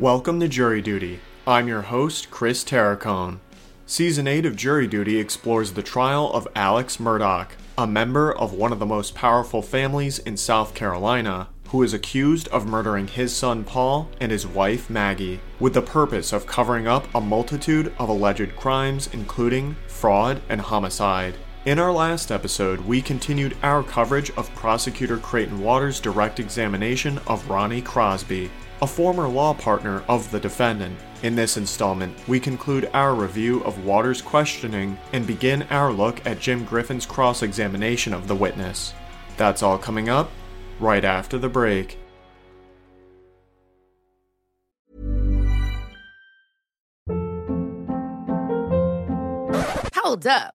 Welcome to Jury Duty. I'm your host, Chris Terracone. Season 8 of Jury Duty explores the trial of Alex Murdaugh, a member of one of the most powerful families in South Carolina, who is accused of murdering his son Paul and his wife Maggie, with the purpose of covering up a multitude of alleged crimes, including fraud and homicide. In our last episode, we continued our coverage of Prosecutor Creighton Waters' direct examination of Ronnie Crosby, a former law partner of the defendant. In this installment, we conclude our review of Waters' questioning and begin our look at Jim Griffin's cross examination of the witness. That's all coming up right after the break. Hold up.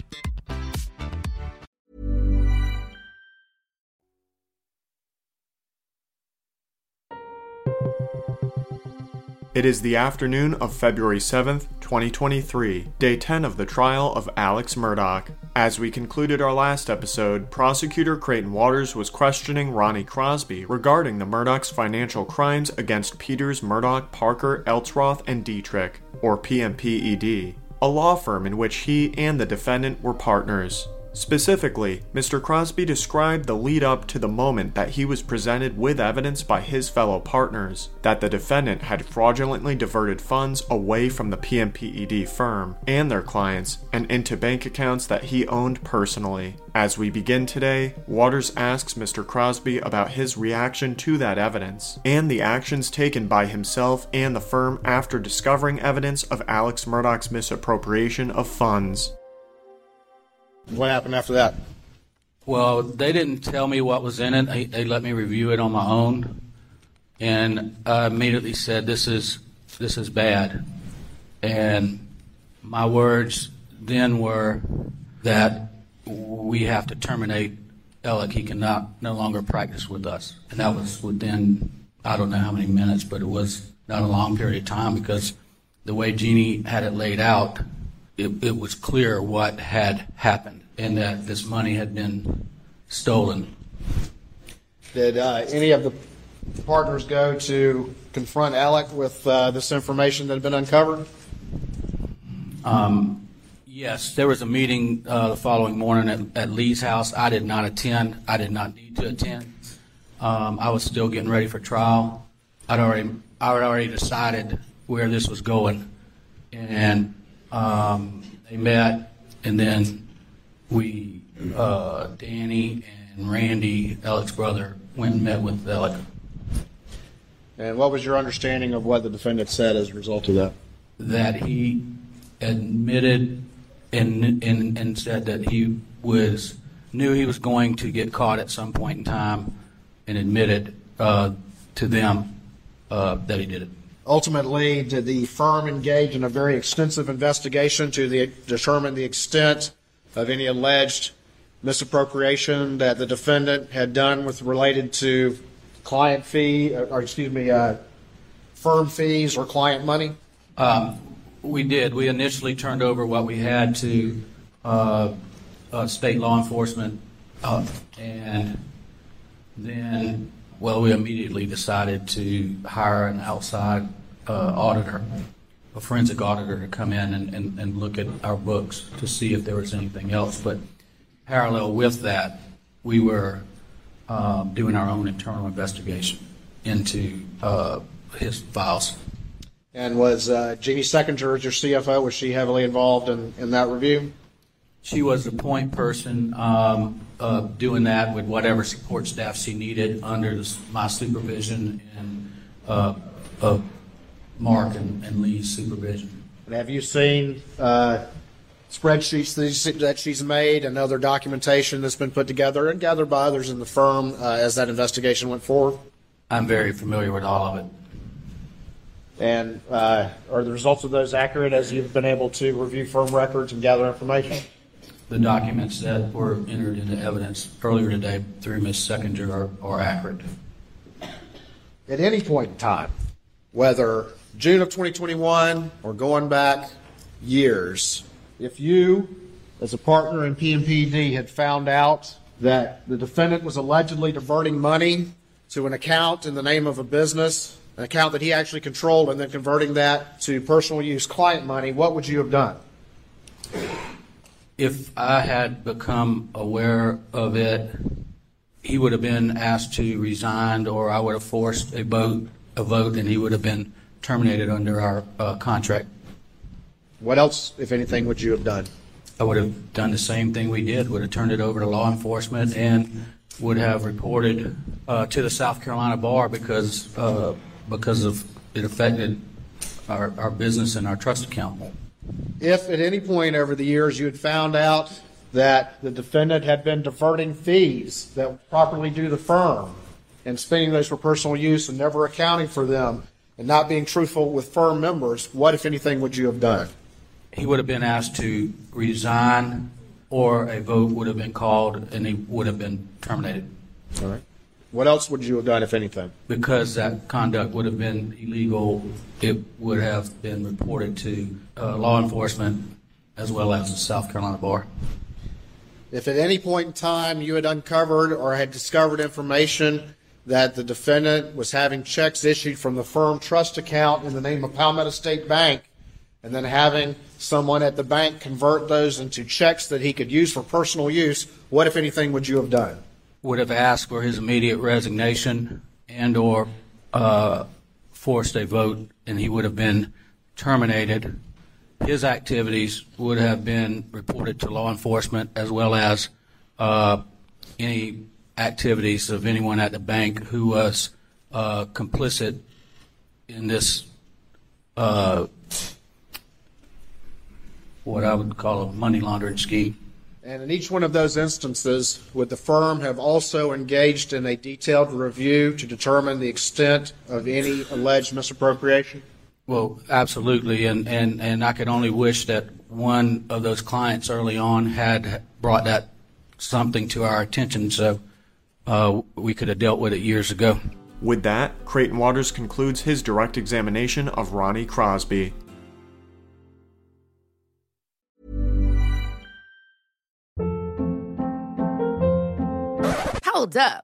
It is the afternoon of February 7th, 2023, day 10 of the trial of Alex Murdaugh. As we concluded our last episode, prosecutor Creighton Waters was questioning Ronnie Crosby regarding the Murdaugh's financial crimes against Peters, Murdaugh, Parker, Eltzroth, and Detrick, or PMPED, a law firm in which he and the defendant were partners. Specifically, Mr. Crosby described the lead up to the moment that he was presented with evidence by his fellow partners that the defendant had fraudulently diverted funds away from the PMPED firm and their clients and into bank accounts that he owned personally. As we begin today, Waters asks Mr. Crosby about his reaction to that evidence and the actions taken by himself and the firm after discovering evidence of Alex Murdaugh's misappropriation of funds. What happened after that? Well, they didn't tell me what was in it. They, they let me review it on my own, and I immediately said, "This is this is bad." And my words then were that we have to terminate Alec. He cannot no longer practice with us, and that was within I don't know how many minutes, but it was not a long period of time because the way Jeannie had it laid out, it, it was clear what had happened and that this money had been stolen. Did uh, any of the partners go to confront Alec with uh, this information that had been uncovered? Um, yes, there was a meeting uh, the following morning at, at, Lee's house. I did not attend. I did not need to attend. Um, I was still getting ready for trial. I'd already, I had already decided where this was going, and um, they met, and then we, uh, Danny and Randy, Alec's brother, went and met with Alec. And what was your understanding of what the defendant said as a result of that? That he admitted and, and, and said that he was knew he was going to get caught at some point in time and admitted uh, to them uh, that he did it. Ultimately, did the firm engage in a very extensive investigation to the, determine the extent of any alleged misappropriation that the defendant had done with related to client fee, or excuse me, uh, firm fees or client money? Um, we did. We initially turned over what we had to uh, uh, state law enforcement, uh, and then, well, we immediately decided to hire an outside uh, auditor a forensic auditor to come in and, and, and look at our books to see if there was anything else. But parallel with that, we were um, doing our own internal investigation into uh, his files. And was uh, Jeannie Seckinger as your CFO? Was she heavily involved in, in that review? She was the point person um, uh, doing that with whatever support staff she needed under the, my supervision and uh, Mark and, and Lee's supervision. And have you seen uh, spreadsheets that she's made and other documentation that's been put together and gathered by others in the firm uh, as that investigation went forward? I'm very familiar with all of it. And uh, are the results of those accurate as you've been able to review firm records and gather information? The documents that were entered into evidence earlier today through Ms. Seckinger are, are accurate. At any point in time, whether June of 2021 or going back years, if you, as a partner in PMPD, had found out that the defendant was allegedly diverting money to an account in the name of a business, an account that he actually controlled, and then converting that to personal use client money, what would you have done? If I had become aware of it, he would have been asked to resign, or I would have forced a vote, a vote, and he would have been terminated under our uh, contract. What else, if anything, would you have done? I would have done the same thing we did, would have turned it over to law enforcement and would have reported uh, to the South Carolina Bar because, uh, because of, it affected our, our business and our trust account. If at any point over the years you had found out that the defendant had been diverting fees that properly due the firm and spending those for personal use and never accounting for them and not being truthful with firm members, what, if anything, would you have done? He would have been asked to resign or a vote would have been called and he would have been terminated All right. What else would you have done, if anything? because that conduct would have been illegal. It would have been reported to uh, law enforcement as well as the South Carolina Bar. If at any point in time you had uncovered or had discovered information that the defendant was having checks issued from the firm trust account in the name of Palmetto State Bank, and then having someone at the bank convert those into checks that he could use for personal use, what, if anything, would you have done? Would have asked for his immediate resignation and or uh, forced a vote, and he would have been terminated. His activities would have been reported to law enforcement as well as uh, any activities of anyone at the bank who was uh, complicit in this uh, what I would call a money laundering scheme. And in each one of those instances, would the firm have also engaged in a detailed review to determine the extent of any alleged misappropriation? Well, absolutely, and, and, and I could only wish that one of those clients early on had brought that something to our attention so uh, we could have dealt with it years ago. With that, Creighton Waters concludes his direct examination of Ronnie Crosby. Hold up.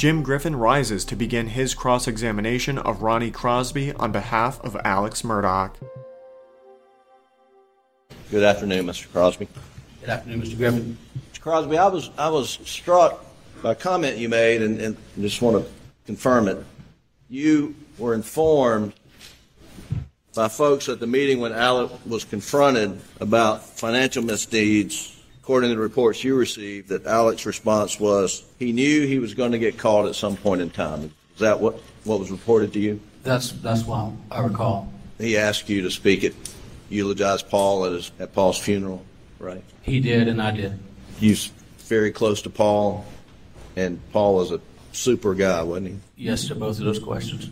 Jim Griffin rises to begin his cross examination of Ronnie Crosby on behalf of Alex Murdaugh. Good afternoon, Mr. Crosby. Good afternoon, Mr. Griffin. Mr. Crosby, I was I was struck by a comment you made, and, and just want to confirm it. You were informed by folks at the meeting when Alec was confronted about financial misdeeds. According to the reports you received, that Alec's response was he knew he was going to get caught at some point in time. Is that what, what was reported to you? That's, that's what I recall. He asked you to speak at, eulogize Paul at, his, at Paul's funeral, right? He did, and I did. You was very close to Paul, and Paul was a super guy, wasn't he? Yes to both of those questions.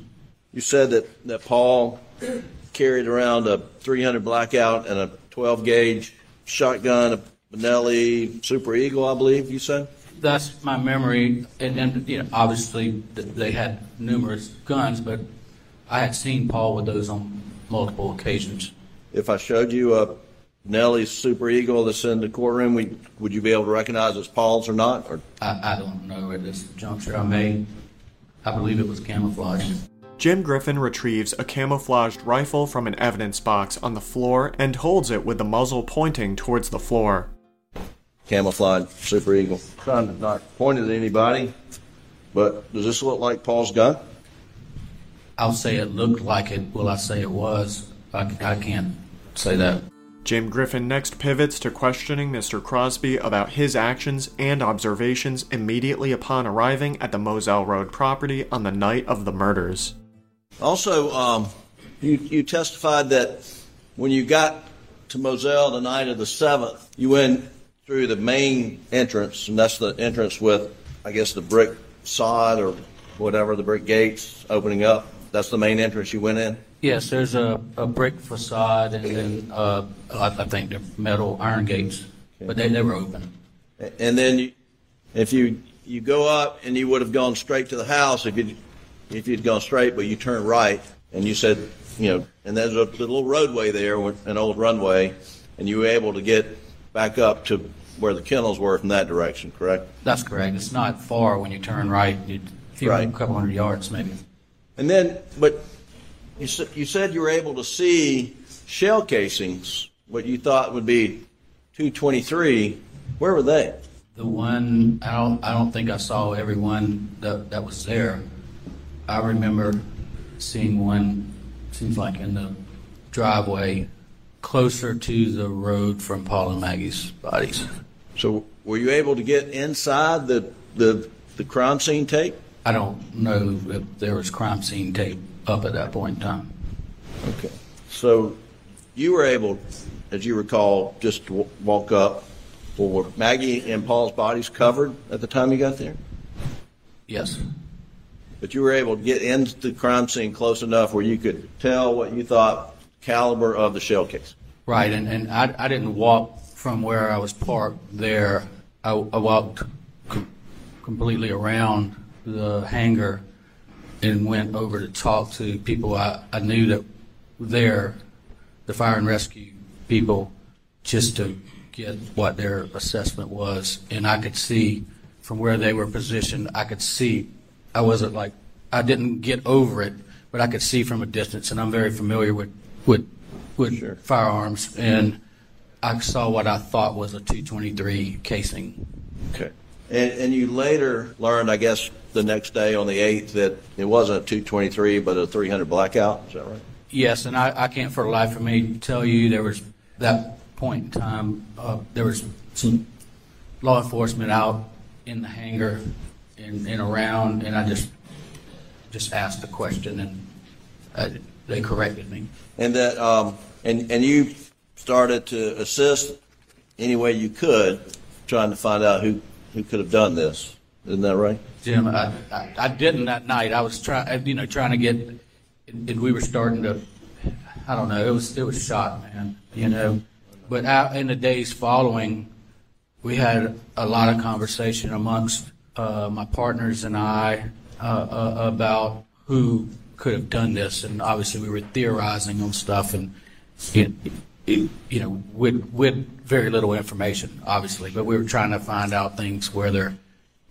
You said that, that Paul carried around a 300 blackout and a 12 gauge shotgun, Benelli Super Eagle, I believe you said. That's my memory, and, and you know, obviously th- they had numerous guns, but I had seen Paul with those on multiple occasions. If I showed you a Benelli Super Eagle that's in the courtroom, we, would you be able to recognize it's Paul's or not? Or I, I don't know at this juncture. I may, I believe it was camouflaged. Jim Griffin retrieves a camouflaged rifle from an evidence box on the floor and holds it with the muzzle pointing towards the floor. Camouflage Super Eagle. Trying to not point it at anybody. but does this look like Paul's gun? I'll say it looked like it. Will I say it was? I, I can't say that. Jim Griffin next pivots to questioning Mr. Crosby about his actions and observations immediately upon arriving at the Moselle Road property on the night of the murders. Also, um, you, you testified that when you got to Moselle the night of the 7th, you went through the main entrance, and that's the entrance with, I guess, the brick sod or whatever, the brick gates opening up. That's the main entrance you went in? Yes, there's a, a brick facade and then uh, I, I think they're metal iron gates, but they, were open. And then you, if you you go up and you would have gone straight to the house if you if you'd gone straight, but you turn right and you said you know, and there's a little roadway there, an old runway, and you were able to get back up to where the kennels were from that direction, correct? That's correct. It's not far when you turn right. You, a few, Right. a couple hundred yards maybe. And then, but you, s- you said you were able to see shell casings, what you thought would be 223. Where were they? The one I don't I don't think I saw every one that that was there. I remember seeing one seems like in the driveway closer to the road from Paul and Maggie's bodies. So were you able to get inside the the, the crime scene tape? I don't know if there was crime scene tape up at that point in time. Okay. So you were able, as you recall, just to w- walk up. Well, were Maggie and Paul's bodies covered at the time you got there? Yes. But you were able to get into the crime scene close enough where you could tell what you thought caliber of the shell case. Right, and, and I, I didn't walk from where I was parked there. I, I walked com- completely around the hangar and went over to talk to people I, I knew that were there, the fire and rescue people, just to get what their assessment was. And I could see from where they were positioned, I could see, I wasn't like, I didn't get over it, but I could see from a distance, and I'm very familiar with, with, with Sure. firearms. And I saw what I thought was a 223 casing. Okay. And, and you later learned, I guess, the next day on the 8th that it wasn't a 223 but a 300 blackout. Is that right? Yes, and I, I can't for the life of me tell you there was that point in time uh, there was some law enforcement out in the hangar and, and around, and I just just asked the question and uh, they corrected me. And that, um, and, and you started to assist any way you could, trying to find out who, who could have done this. Isn't that right? Jim, I, I, I didn't that night. I was trying, you know, trying to get, and we were starting to, I don't know, it was it was shot, man, you know. But out in the days following, we had a lot of conversation amongst uh, my partners and I uh, uh, about who could have done this, and obviously we were theorizing on stuff, and it, it, you know, with with very little information, obviously, but we were trying to find out things whether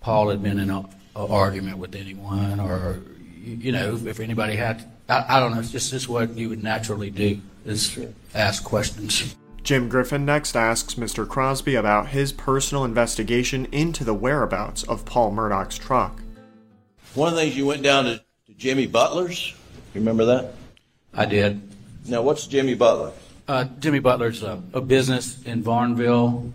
Paul had been in a, a argument with anyone, or you you know, if anybody had, I, I don't know, it's just, just what you would naturally do is ask questions. Jim Griffin next asks Mr. Crosby about his personal investigation into the whereabouts of Paul Murdaugh's truck. One of the things you went down to, to Jimmy Butler's. You remember that? I did. Now, what's Jimmy Butler? Uh, Jimmy Butler's a, a business in Barnwell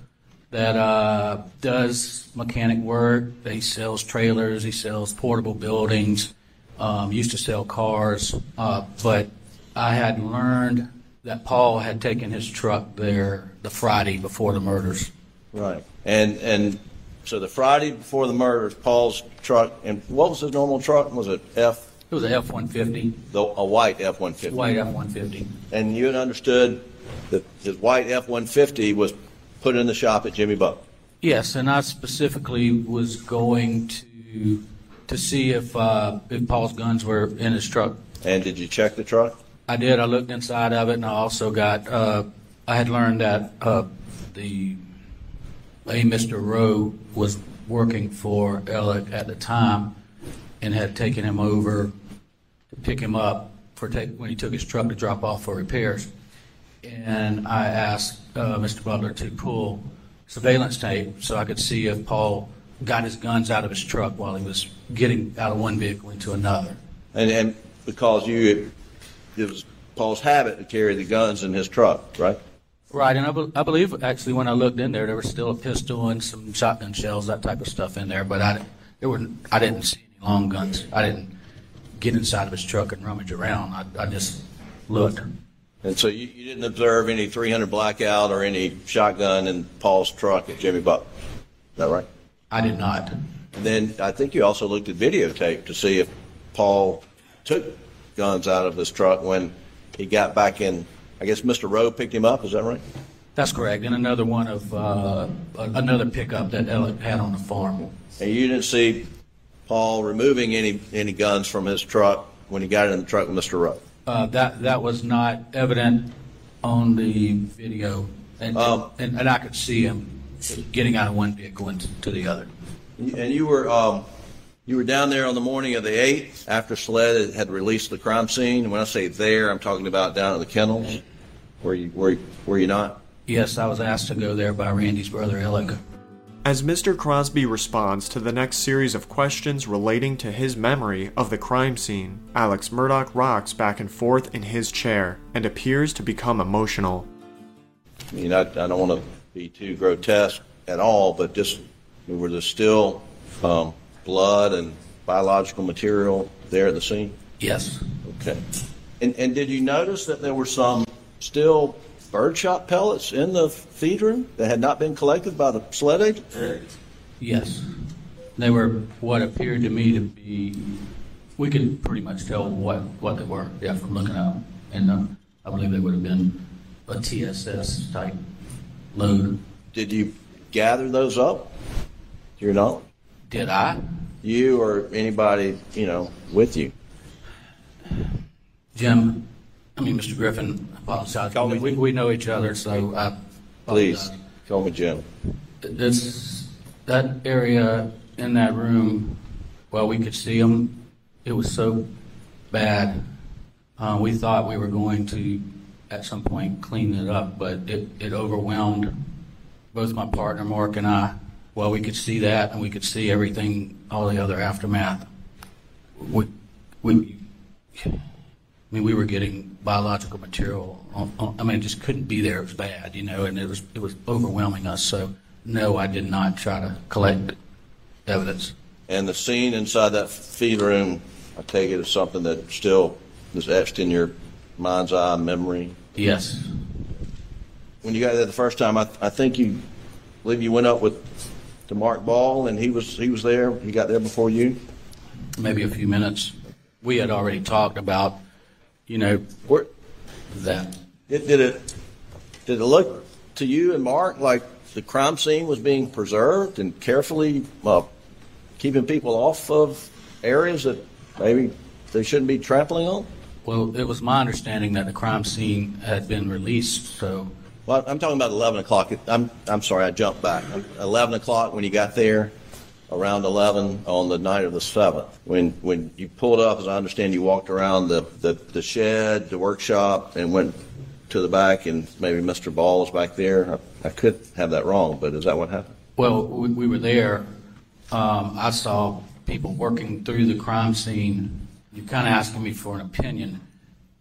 that uh, does mechanic work. He sells trailers. He sells portable buildings. Um, used to sell cars, uh, but I had learned that Paul had taken his truck there the Friday before the murders. Right. And and so the Friday before the murders, Paul's truck, and what was his normal truck? Was it F, It was a F one fifty, the, a white F one fifty? white F one fifty. And you had understood that his white F one fifty was put in the shop at Jimmy Buck. Yes, and I specifically was going to to see if uh, if Paul's guns were in his truck. And did you check the truck? I did. I looked inside of it, and I also got. Uh, I had learned that uh, the a Mr. Rowe was working for Ellick at the time, and had taken him over to pick him up for take, when he took his truck to drop off for repairs. And I asked uh, Mr. Butler to pull surveillance tape so I could see if Paul got his guns out of his truck while he was getting out of one vehicle into another. And, and because you, it was Paul's habit to carry the guns in his truck, right? Right, and I, be- I believe actually when I looked in there, there was still a pistol and some shotgun shells, that type of stuff in there. But I, there were I didn't see any long guns. I didn't get inside of his truck and rummage around. I, I just looked. And so you, you didn't observe any 300 blackout or any shotgun in Paul's truck at Jimmy Buck. Is that right? I did not. And then I think you also looked at videotape to see if Paul took guns out of his truck when he got back in. I guess Mr. Rowe picked him up. Is that right? That's correct. And another one of uh, another pickup that Ellen had on the farm. And you didn't see Paul removing any any guns from his truck when he got in the truck with Mr. Rowe. Uh, that that was not evident on the video, and, Um, and and I could see him getting out of one vehicle into the other. And you were um, you were down there on the morning of the eighth after SLED had released the crime scene. And when I say there, I'm talking about down at the kennels. Were you were you, were you not? Yes, I was asked to go there by Randy's brother Alec. As Mr. Crosby responds to the next series of questions relating to his memory of the crime scene, Alex Murdaugh rocks back and forth in his chair and appears to become emotional. I mean, I, I don't want to be too grotesque at all, but just were there still um, blood and biological material there at the scene? Yes, Okay. And, and did you notice that there were some still birdshot pellets in the feed room that had not been collected by the SLED agent? yes, they were what appeared to me to be. We could pretty much tell what what they were. Yeah, from looking up, and uh, I believe they would have been a TSS type load. Did you gather those up? To your knowledge? Did I? You or anybody, you know, with you? Jim, I mean, Mr. Griffin, Apologize. Call me- We, we know each other, so I Please, apologize. call me Jim. This, that area in that room, well, we could see them. It was so bad. Uh, we thought we were going to, at some point, clean it up, but it, it overwhelmed both my partner, Mark, and I. Well, we could see that, and we could see everything, all the other aftermath. We, we, I mean, we were getting biological material. On, on, I mean, it just couldn't be there. It was bad, you know, and it was it was overwhelming us. So, no, I did not try to collect evidence. And the scene inside that feed room, I take it as something that still is etched in your mind's eye memory. Yes, When you got there the first time, I, I think you, believe you went up with to Mark Ball, and he was he was there. He got there before you. maybe a few minutes. We had already talked about, you know, Where, that. did, did it did it look to you and Mark like the crime scene was being preserved and carefully uh, keeping people off of areas that maybe they shouldn't be trampling on? Well, it was my understanding that the crime scene had been released. So, Well, I'm talking about 11 o'clock. I'm, I'm sorry, I jumped back. 11 o'clock when you got there, around 11 on the night of the 7th. When, when you pulled up, as I understand, you walked around the, the, the shed, the workshop, and went to the back, and maybe Mr. Ball was back there. I, I could have that wrong, but is that what happened? well, we, we were there. Um, I saw people working through the crime scene. You're kind of asking me for an opinion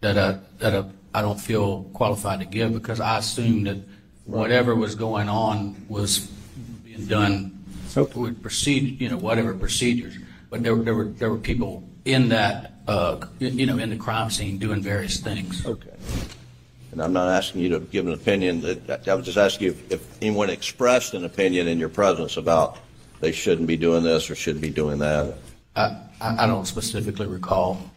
that uh, that uh, I don't feel qualified to give because I assumed that whatever was going on was being done with procedure, you know, whatever procedures. But there, there were there were people in that, uh, you know, in the crime scene doing various things. Okay. And I'm not asking you to give an opinion. That- I was just asking you if, if anyone expressed an opinion in your presence about they shouldn't be doing this or shouldn't be doing that. I, I I don't specifically recall.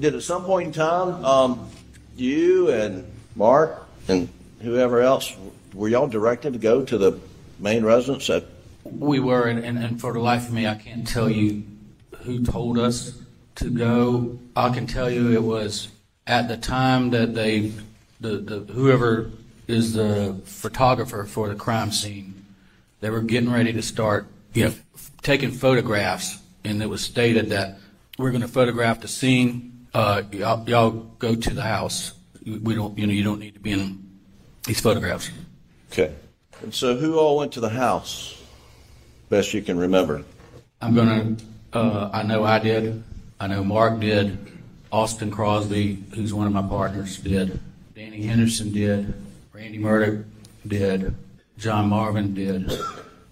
Did at some point in time, um, you and Mark and whoever else, were y'all directed to go to the main residence at, We were, and, and, and for the life of me, I can't tell you who told us to go. I can tell you it was at the time that they, the, the whoever is the photographer for the crime scene, they were getting ready to start, know, taking photographs, and it was stated that we're going to photograph the scene. Uh, y'all, y'all go to the house. We don't, you know, you don't need to be in these photographs. okay. And so who all went to the house? Best you can remember. I'm gonna. Uh, I know I did. I know Mark did. Austin Crosby, who's one of my partners, did. Danny Henderson did. Randy Murdaugh did. John Marvin did.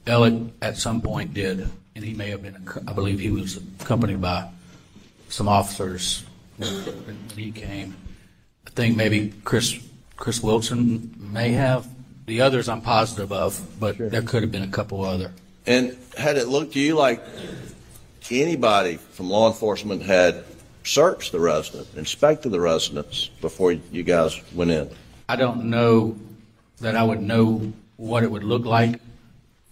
Elliot at some point did, and he may have been. I believe he was accompanied by some officers when he came. I think maybe Chris Chris Wilson may have. The others I'm positive of, but there could have been a couple other. And had it looked to you like anybody from law enforcement had searched the residence, inspected the residence before you guys went in? I don't know that I would know what it would look like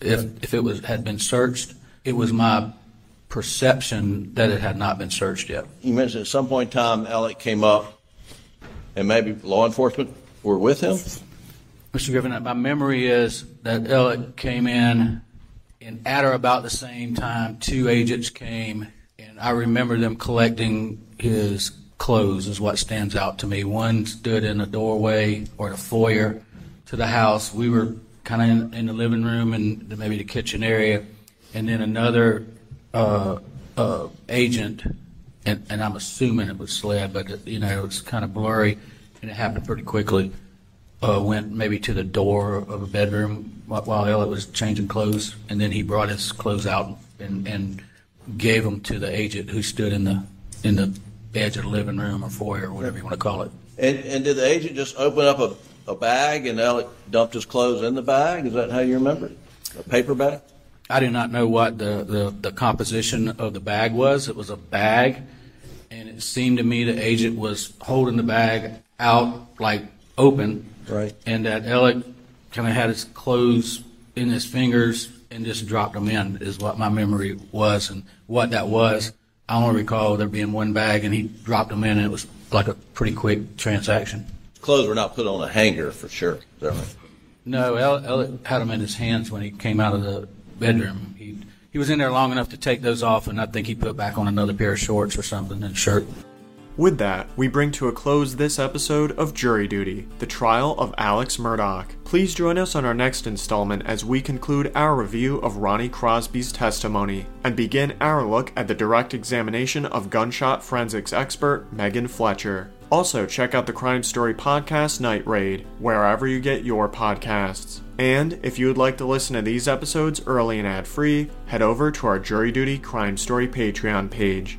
if if it was had been searched. It was my perception that it had not been searched yet. You mentioned at some point in time Alec came up and maybe law enforcement were with him? Mr. Griffin, my memory is that Elliot came in, and at or about the same time, two agents came, and I remember them collecting his clothes, is what stands out to me. One stood in the doorway or the foyer to the house. We were kind of in, in, the living room and maybe the kitchen area, and then another uh, uh, agent, and, and, I'm assuming it was SLED, but you know it was kind of blurry, and it happened pretty quickly uh, went maybe to the door of a bedroom while Elliot was changing clothes, and then he brought his clothes out and, and gave them to the agent who stood in the in the edge of the living room or foyer or whatever you want to call it. And, and did the agent just open up a, a bag and Elliot dumped his clothes in the bag? Is that how you remember it? A paper bag? I do not know what the, the, the composition of the bag was. It was a bag, and it seemed to me the agent was holding the bag out like open Right. And that Alec kind of had his clothes in his fingers and just dropped them in, is what my memory was. And what that was, I only recall there being one bag and he dropped them in, and it was like a pretty quick transaction. Clothes were not put on a hanger for sure. Is that right? No, Elliot had them in his hands when he came out of the bedroom. He he was in there long enough to take those off, and I think he put back on another pair of shorts or something and shirt. With that, we bring to a close this episode of Jury Duty, the trial of Alex Murdaugh. Please join us on our next installment as we conclude our review of Ronnie Crosby's testimony and begin our look at the direct examination of gunshot forensics expert Megan Fletcher. Also, check out the Crime Story Podcast Night Raid, wherever you get your podcasts. And if you would like to listen to these episodes early and ad free, head over to our Jury Duty Crime Story Patreon page.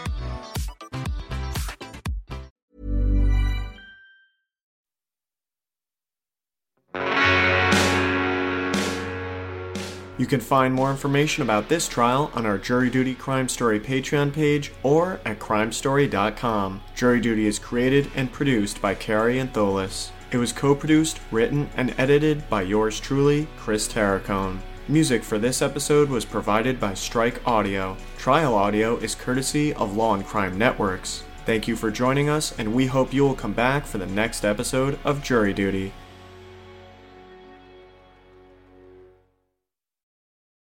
You can find more information about this trial on our Jury Duty Crime Story Patreon page or at crimestory.com. Jury Duty is created and produced by Kary Antholis. It was co-produced, written, and edited by yours truly, Chris Terracone. Music for this episode was provided by Strike Audio. Trial audio is courtesy of Law and Crime Networks. Thank you for joining us, and we hope you will come back for the next episode of Jury Duty.